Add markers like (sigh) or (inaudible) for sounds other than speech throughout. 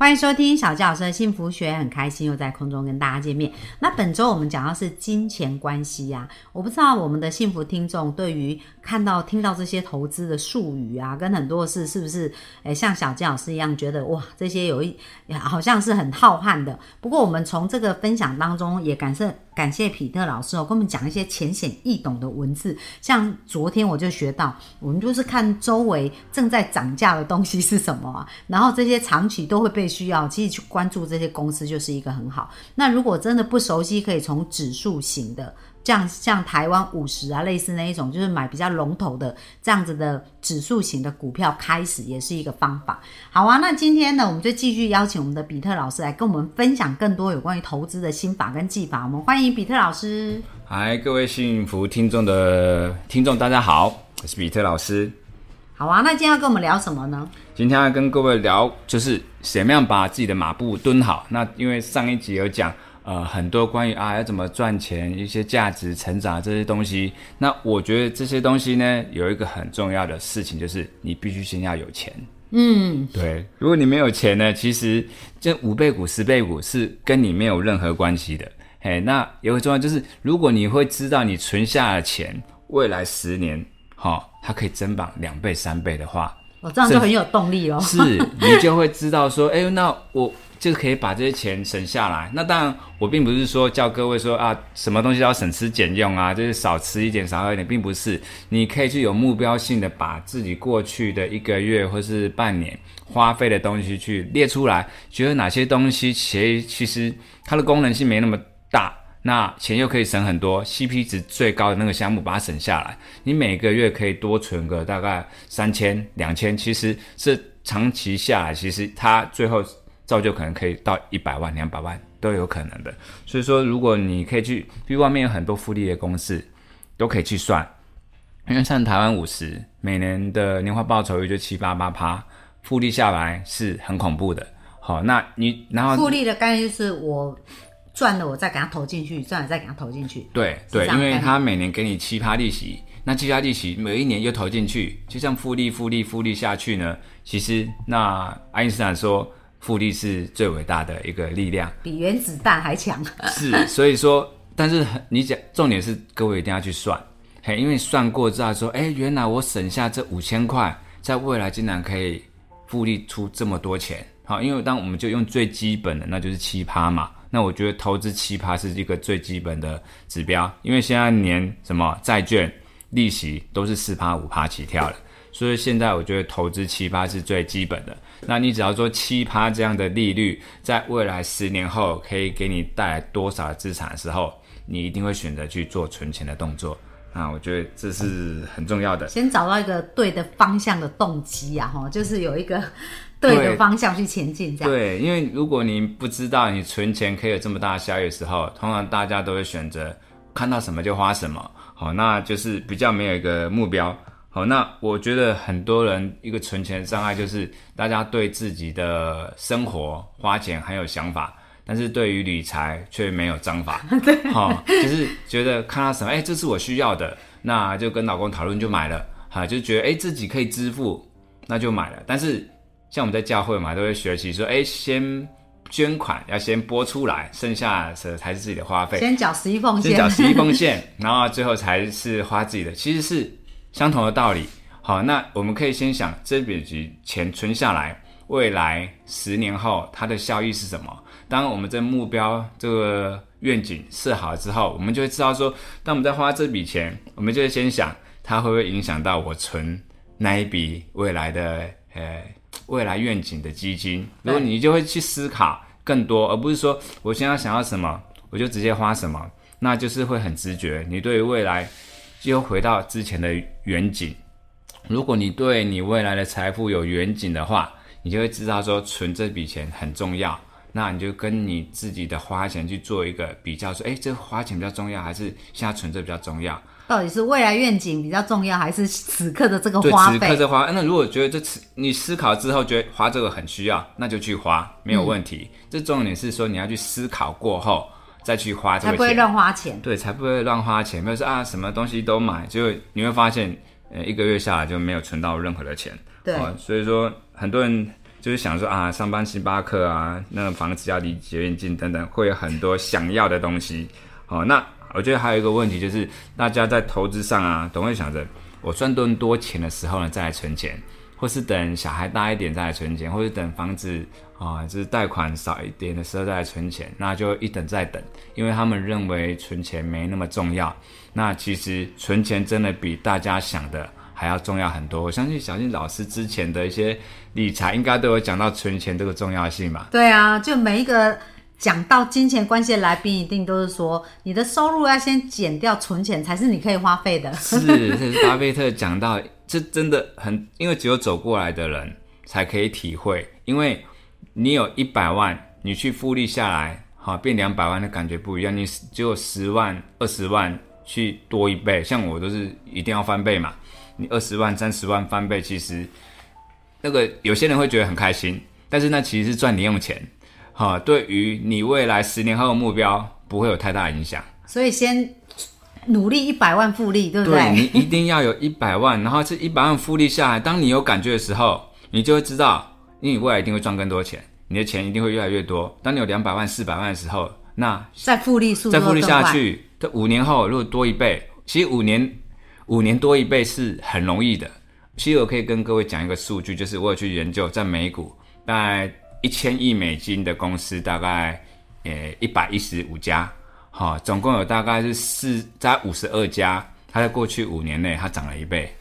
欢迎收听小教师的幸福学，很开心又在空中跟大家见面。那本周我们讲到是金钱关系呀，我不知道我们的幸福听众对于看到听到这些投资的术语啊，跟很多事是不是诶像小金老师一样觉得哇这些有一好像是很浩瀚的。不过我们从这个分享当中也感受。感谢皮特老师哦，跟我们讲一些浅显易懂的文字。像昨天我就学到，我们就是看周围正在涨价的东西是什么啊，(laughs) 然后这些长期都会被需要，其实去关注这些公司就是一个很好。那如果真的不熟悉，可以从指数型的。像像台湾五十啊，类似那一种，就是买比较龙头的这样子的指数型的股票开始，也是一个方法。好啊，那今天呢，我们就继续邀请我们的比特老师来跟我们分享更多有关于投资的心法跟技法。我们欢迎比特老师。嗨，各位幸福听众的听众，大家好，我是比特老师。好啊，那今天要跟我们聊什么呢？今天要跟各位聊，就是怎么样把自己的马步蹲好。那因为上一集有讲。呃，很多关于啊要怎么赚钱，一些价值成长这些东西，那我觉得这些东西呢，有一个很重要的事情，就是你必须先要有钱。嗯，对。如果你没有钱呢，其实这五倍股、十倍股是跟你没有任何关系的。嘿，那有个重要就是，如果你会知道你存下的钱，未来十年哈，它可以增长两倍、三倍的话，哦，这样就很有动力哦。是，你就会知道说，哎，那我。就可以把这些钱省下来。那当然，我并不是说叫各位说啊，什么东西都要省吃俭用啊，就是少吃一点，少喝一点，并不是。你可以去有目标性的把自己过去的一个月或是半年花费的东西去列出来，觉得哪些东西其其实它的功能性没那么大，那钱又可以省很多，CP 值最高的那个项目把它省下来，你每个月可以多存个大概三千、两千，其实是长期下来，其实它最后。造就可能可以到一百万、两百万都有可能的，所以说如果你可以去，因为外面有很多复利的公式，都可以去算，因为像台湾五十每年的年化报酬率就七八八趴，复利下来是很恐怖的。好，那你然后复利的概念就是我赚了，我再给他投进去，赚了再给他投进去。对对，因为他每年给你七趴利息，那七趴利息每一年又投进去，就像复利、复利、复利下去呢。其实那爱因斯坦说。复利是最伟大的一个力量，比原子弹还强。(laughs) 是，所以说，但是你讲重点是各位一定要去算，嘿，因为算过之后说，哎，原来我省下这五千块，在未来竟然可以复利出这么多钱。好，因为当我们就用最基本的，那就是七趴嘛。那我觉得投资七趴是一个最基本的指标，因为现在年什么债券利息都是四趴五趴起跳了。所以现在我觉得投资七趴是最基本的。那你只要说七趴这样的利率，在未来十年后可以给你带来多少资产的时候，你一定会选择去做存钱的动作。那我觉得这是很重要的。先找到一个对的方向的动机呀，哈，就是有一个对的方向去前进。这样对，因为如果你不知道你存钱可以有这么大的效益的时候，通常大家都会选择看到什么就花什么。好，那就是比较没有一个目标。好，那我觉得很多人一个存钱障碍就是大家对自己的生活花钱很有想法，但是对于理财却没有章法。(laughs) 对，好，就是觉得看到什么，哎，这是我需要的，那就跟老公讨论就买了，哈，就觉得哎自己可以支付，那就买了。但是像我们在教会嘛，都会学习说，哎，先捐款要先拨出来，剩下的才是自己的花费，先缴十一奉献，先缴十一奉献，然后最后才是花自己的，其实是。相同的道理，好，那我们可以先想这笔钱存下来，未来十年后它的效益是什么？当我们这目标这个愿景设好之后，我们就会知道说，当我们在花这笔钱，我们就会先想它会不会影响到我存那一笔未来的呃未来愿景的基金。如果你就会去思考更多，而不是说我现在想要什么我就直接花什么，那就是会很直觉。你对于未来。就回到之前的远景，如果你对你未来的财富有远景的话，你就会知道说存这笔钱很重要。那你就跟你自己的花钱去做一个比较，说，哎，这花钱比较重要，还是现在存这比较重要？到底是未来愿景比较重要，还是此刻的这个对，花费？此刻这花，那如果觉得这次你思考之后觉得花这个很需要，那就去花，没有问题。这重点是说你要去思考过后再去花这才不会乱花钱。对，才不会乱花钱。没有说啊，什么东西都买，就你会发现，呃，一个月下来就没有存到任何的钱。对，哦，所以说很多人就是想说啊，上班星巴克啊，那个房子要离捷运近等等，会有很多想要的东西。哦，那我觉得还有一个问题就是，大家在投资上啊，总会想着我赚更多钱的时候呢，再来存钱，或是等小孩大一点再来存钱，或是等房子啊，就是贷款少一点的时候再来存钱，那就一等再等，因为他们认为存钱没那么重要。那其实存钱真的比大家想的还要重要很多。我相信小新老师之前的一些理财，应该都有讲到存钱这个重要性吧？对啊，就每一个讲到金钱关系的来宾，一定都是说，你的收入要先减掉存钱，才是你可以花费的。是，这是巴菲特讲到，这真的很，因为只有走过来的人才可以体会，因为你有一百万，你去复利下来，好变两百万的感觉不一样。你只有十万、二十万去多一倍，像我都是一定要翻倍嘛。你二十万、三十万翻倍，其实那个有些人会觉得很开心，但是那其实是赚零用钱，哈，对于你未来十年后的目标不会有太大影响。所以先努力一百万复利，对不对你一定要有一百万，然后这一百万复利下来，当你有感觉的时候，你就会知道，因为你未来一定会赚更多钱，你的钱一定会越来越多。当你有两百万、四百万的时候，那再复利再复利，下去，这五年后如果多一倍，其实五年五年多一倍是很容易的。其实我可以跟各位讲一个数据，就是我有去研究，在美股大概一千亿美金的公司，大概呃一百一十五家，好、总共有大概是四在五十二家，它在过去五年内它涨了一倍。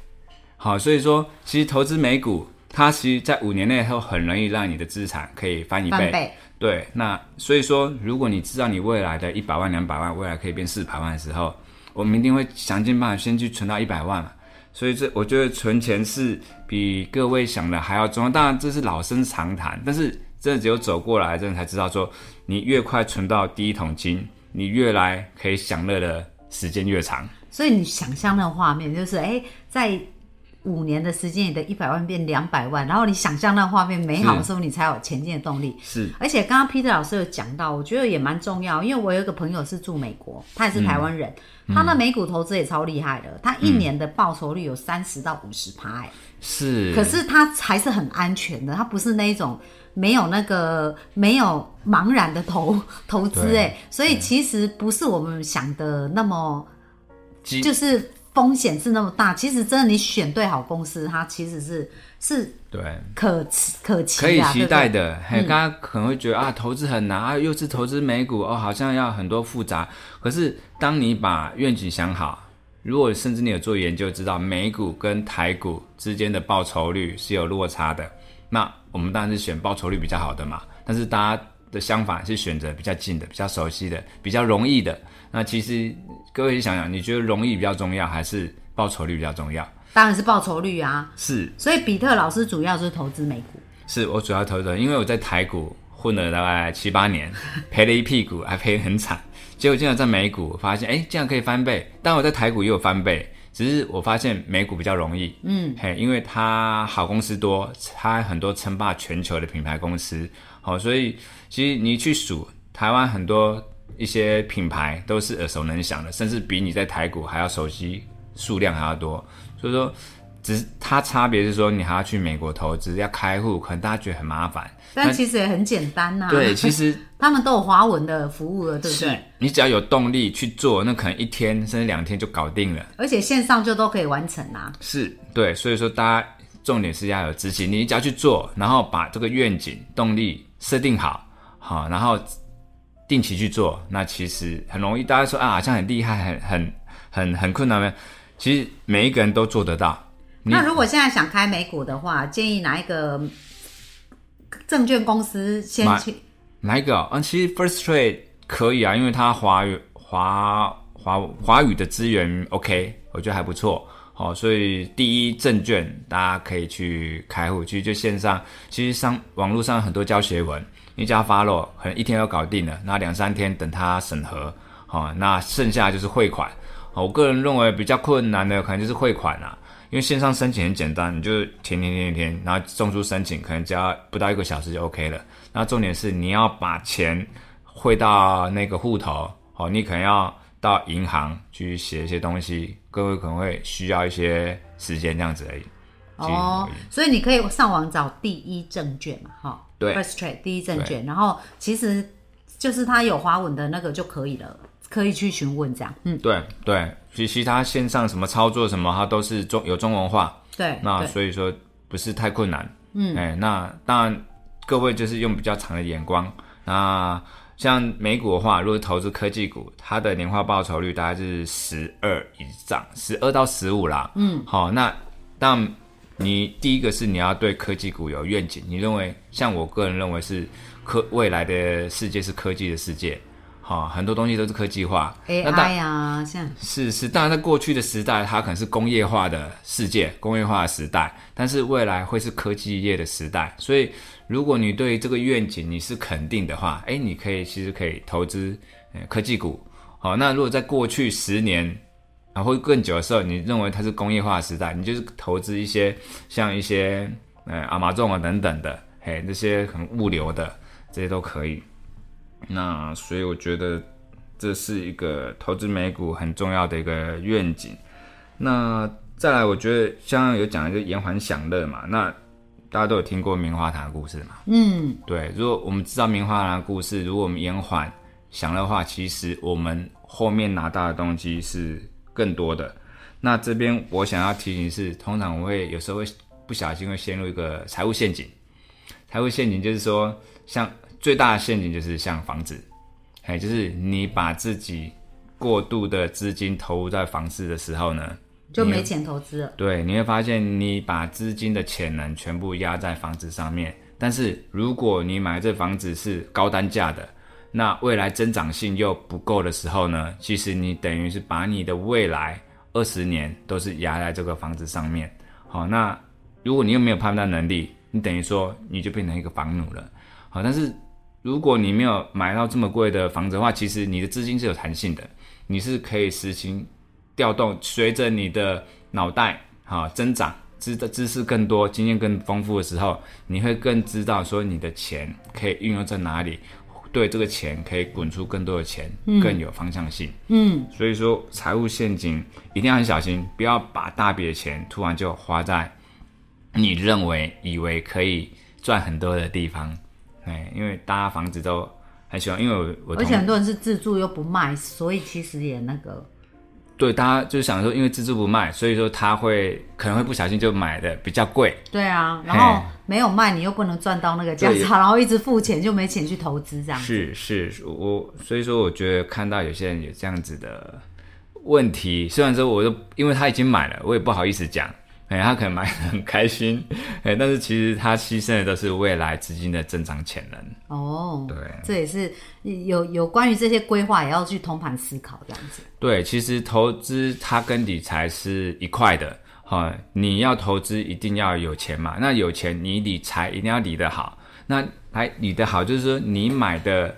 好，所以说其实投资美股，它其实在五年内后很容易让你的资产可以翻一倍。倍。对，那所以说，如果你知道你未来的一百万、两百万，未来可以变四百万的时候，我们一定会想尽办法先去存到一百万嘛。所以这我觉得存钱是比各位想的还要重要。当然这是老生常谈，但是真的只有走过来，真的才知道说，你越快存到第一桶金，你越来可以享乐的时间越长。所以你想象那个画面，就是哎，在五年的时间，你的一百万变两百万，然后你想象那个画面美好的时候，你才有前进的动力。是。而且刚刚 Peter 老师有讲到，我觉得也蛮重要，因为我有一个朋友是住美国，他也是台湾人，他的美股投资也超厉害的，他一年的报酬率有三十到五十趴，哎、是，可是他还是很安全的，他不是那一种没有那个没有茫然的投投资，对哎，所以其实不是我们想的那么就是风险是那么大，其实真的你选对好公司，它其实是是对。可期可期可以啊，期？待的。嘿，刚刚可能会觉得啊，投资很难啊，又是投资美股哦，好像要很多复杂。可是当你把愿景想好，如果甚至你有做研究，知道美股跟台股之间的报酬率是有落差的，那我们当然是选报酬率比较好的嘛。但是大家的相反是选择比较近的、比较熟悉的、比较容易的。那其实各位想想，你觉得容易比较重要，还是报酬率比较重要？当然是报酬率啊。是所以比特老师主要是投资美股，是我主要投资，因为我在台股混了大概七八年，(laughs) 赔了一屁股，还赔得很惨。结果竟然在美股发现，哎，竟然可以翻倍。当然我在台股也有翻倍，只是我发现美股比较容易，嗯，嘿，因为它好公司多，它很多称霸全球的品牌公司，好、所以其实你去数台湾很多一些品牌都是耳熟能详的，甚至比你在台股还要熟悉数量还要多。所以说，只是它差别是说，你还要去美国投资，要开户，可能大家觉得很麻烦。但其实也很简单呐、对，(laughs) 其实他们都有华文的服务了，对不对？你只要有动力去做，那可能一天甚至两天就搞定了。而且线上就都可以完成啊。是对，所以说大家重点是要有执行，你只要去做，然后把这个愿景、动力设定好，好，然后定期去做，那其实很容易。大家说啊，好像很厉害，很很很很困难没？其实每一个人都做得到。你那如果现在想开美股的话，建议哪一个证券公司先去？哪一个、哦？嗯，其实 First Trade 可以啊，因为它华语华华华语的资源 OK，我觉得还不错。好、所以第一证券大家可以去开户，其实就线上，其实上网络上很多教学文，你只要 follow，可能一天就搞定了，那两三天等它审核，好、那剩下就是汇款。好，我个人认为比较困难的可能就是汇款啦，因为线上申请很简单，你就填填填填，然后送出申请，可能只要不到一个小时就 OK 了。那重点是你要把钱汇到那个户头，哦，你可能要到银行去写一些东西，各位可能会需要一些时间这样子而已。哦，所以你可以上网找第一证券嘛，哈，对，First Trade 第一证券，然后其实就是它有华文的那个就可以了，可以去询问这样，嗯，对对，其其他线上什么操作什么，它都是中有中文化，对，那所以说不是太困难，嗯，哎，那当然各位就是用比较长的眼光，那像美股的话，如果投资科技股，它的年化报酬率大概是十二以上，十二到十五啦，嗯，好，那当你第一个是你要对科技股有愿景，你认为像我个人认为是科未来的世界是科技的世界，好，很多东西都是科技化，AI 啊，像是是，当然在过去的时代，它可能是工业化的世界、工业化的时代，但是未来会是科技业的时代。所以，如果你对这个愿景你是肯定的话，哎，你可以其实可以投资呃科技股。好，那如果在过去十年啊或更久的时候，你认为它是工业化的时代，你就是投资一些像一些呃阿马逊啊等等的，嘿，那些很物流的这些都可以。那所以我觉得这是一个投资美股很重要的一个愿景。那再来，我觉得像有讲的就延缓享乐嘛，那大家都有听过棉花糖的故事嘛？嗯，对，如果我们知道棉花糖的故事，如果我们延缓享乐的话，其实我们后面拿到的东西是更多的。那这边我想要提醒是，通常我会有时候会不小心会陷入一个财务陷阱。财务陷阱就是说，像最大的陷阱就是像房子，哎，就是你把自己过度的资金投入在房市的时候呢，就没钱投资了。对，你会发现你把资金的潜能全部压在房子上面，但是如果你买这房子是高单价的，那未来增长性又不够的时候呢，其实你等于是把你的未来二十年都是压在这个房子上面。好，那如果你又没有判断能力，你等于说你就变成一个房奴了。好，但是如果你没有买到这么贵的房子的话，其实你的资金是有弹性的，你是可以实行调动，随着你的脑袋哈增长，知的知识更多，经验更丰富的时候，你会更知道说你的钱可以运用在哪里，对这个钱可以滚出更多的钱，更有方向性。嗯，所以说财务陷阱一定要很小心，不要把大笔的钱突然就花在你认为以为可以赚很多的地方。哎，因为大家房子都很喜欢，因为我我而且很多人是自住又不卖，所以其实也那个，对大家就是想说，因为自住不卖，所以说他会可能会不小心就买的比较贵。对啊，然后没有卖，你又不能赚到那个价差，然后一直付钱就没钱去投资这样。是是，我所以说我觉得看到有些人有这样子的问题，虽然说我都因为他已经买了，我也不好意思讲，哎，他可能买的很开心，哎，但是其实他牺牲的都是未来资金的增长潜能。哦，对这也是有有关于这些规划，也要去通盘思考这样子。对，其实投资它跟理财是一块的，哈、你要投资一定要有钱嘛，那有钱你理财一定要理得好，那还理得好就是说你买的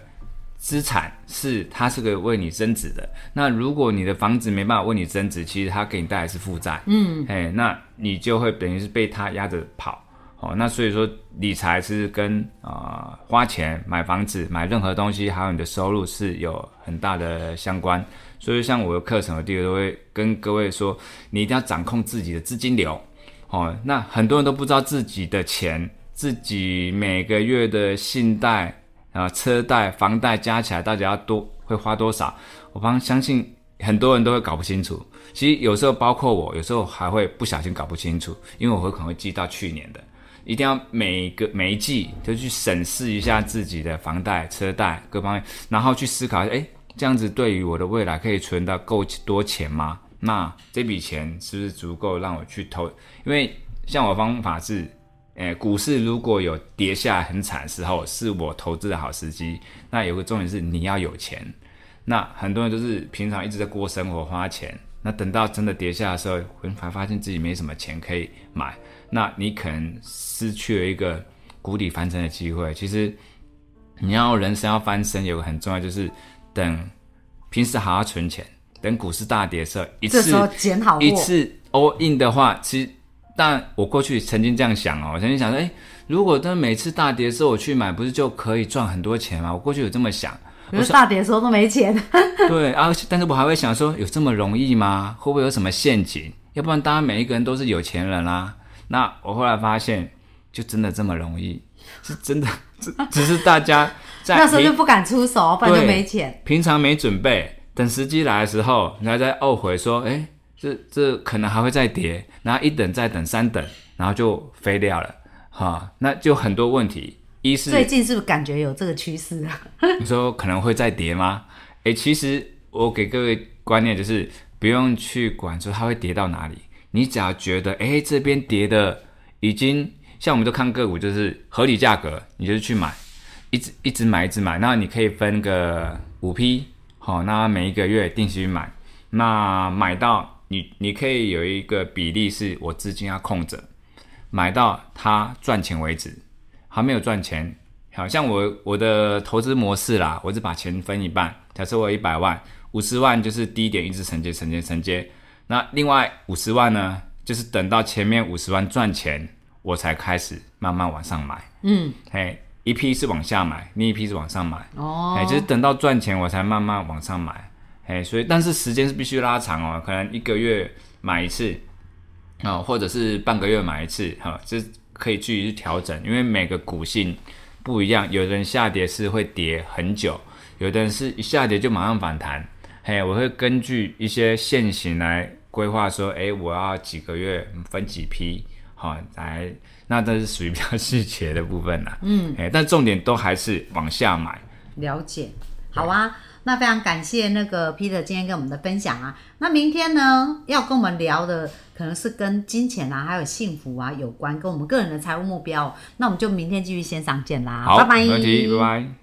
资产是它是个为你增值的，那如果你的房子没办法为你增值，其实它给你带来是负债，嗯，哎，那你就会等于是被它压着跑。哦，那所以说理财是跟啊、呃花钱买房子、买任何东西，还有你的收入是有很大的相关。所以像我的课程，我第一个都会跟各位说，你一定要掌控自己的资金流。哦，那很多人都不知道自己的钱，自己每个月的信贷啊、车贷、房贷加起来到底要多会花多少？我方相信很多人都会搞不清楚。其实有时候包括我，有时候还会不小心搞不清楚，因为我会可能会记到去年的。一定要每个每一季都去审视一下自己的房贷、车贷各方面，然后去思考，哎，这样子对于我的未来可以存到够多钱吗？那这笔钱是不是足够让我去投？因为像我方法是，呃，股市如果有跌下来很惨的时候，是我投资的好时机。那有个重点是你要有钱。那很多人都是平常一直在过生活花钱，那等到真的跌下的时候，会才发现自己没什么钱可以买，那你可能失去了一个谷底翻身的机会。其实你要人生要翻身，有个很重要就是等平时好好存钱，等股市大跌的时候，一次捡好，一次 all in 的话，其实，但我过去曾经这样想哦，我曾经想说，哎，如果真的每次大跌的时候我去买，不是就可以赚很多钱吗？我过去有这么想。可是大跌的时候都没钱。(laughs) 对啊，但是我还会想说，有这么容易吗？会不会有什么陷阱？要不然大家每一个人都是有钱人啦、那我后来发现，就真的这么容易，是真的，只 (laughs) 只是大家在 (laughs) 那时候就不敢出手，不然就没钱。平常没准备，等时机来的时候，你还在懊悔说，哎，这这可能还会再跌，然后一等再等三等，然后就飞掉了，哈，那就很多问题。一是最近是不是感觉有这个趋势啊？(laughs) 你说可能会再跌吗？诶，其实我给各位观念就是不用去管说它会跌到哪里，你只要觉得诶这边跌的已经像我们都看个股就是合理价格，你就去买，一直一直买一直买，那你可以分个五批，好，那每一个月定期买，那买到你你可以有一个比例是我资金要控着，买到它赚钱为止，还没有赚钱，好像我我的投资模式啦，我是把钱分一半，假设我有一百万，五十万就是低点一直承接承接承接，那另外五十万呢，就是等到前面五十万赚钱，我才开始慢慢往上买，嗯，嘿，一批是往下买，另一批是往上买，哦。哎，，就是等到赚钱我才慢慢往上买，哎，所以但是时间是必须拉长哦，可能一个月买一次，啊、或者是半个月买一次，哈、这可以去去调整，因为每个股性不一样，有的人下跌是会跌很久，有的人是一下跌就马上反弹，嘿，我会根据一些现行来规划说，哎，我要几个月分几批，好、来，那这是属于比较细节的部分啦，嗯，哎，但重点都还是往下买。了解，好啊。那非常感谢那个 Peter 今天跟我们的分享啊。那明天呢，要跟我们聊的可能是跟金钱啊，还有幸福啊有关，跟我们个人的财务目标。那我们就明天继续线上见啦，好，拜拜。没问题，拜拜。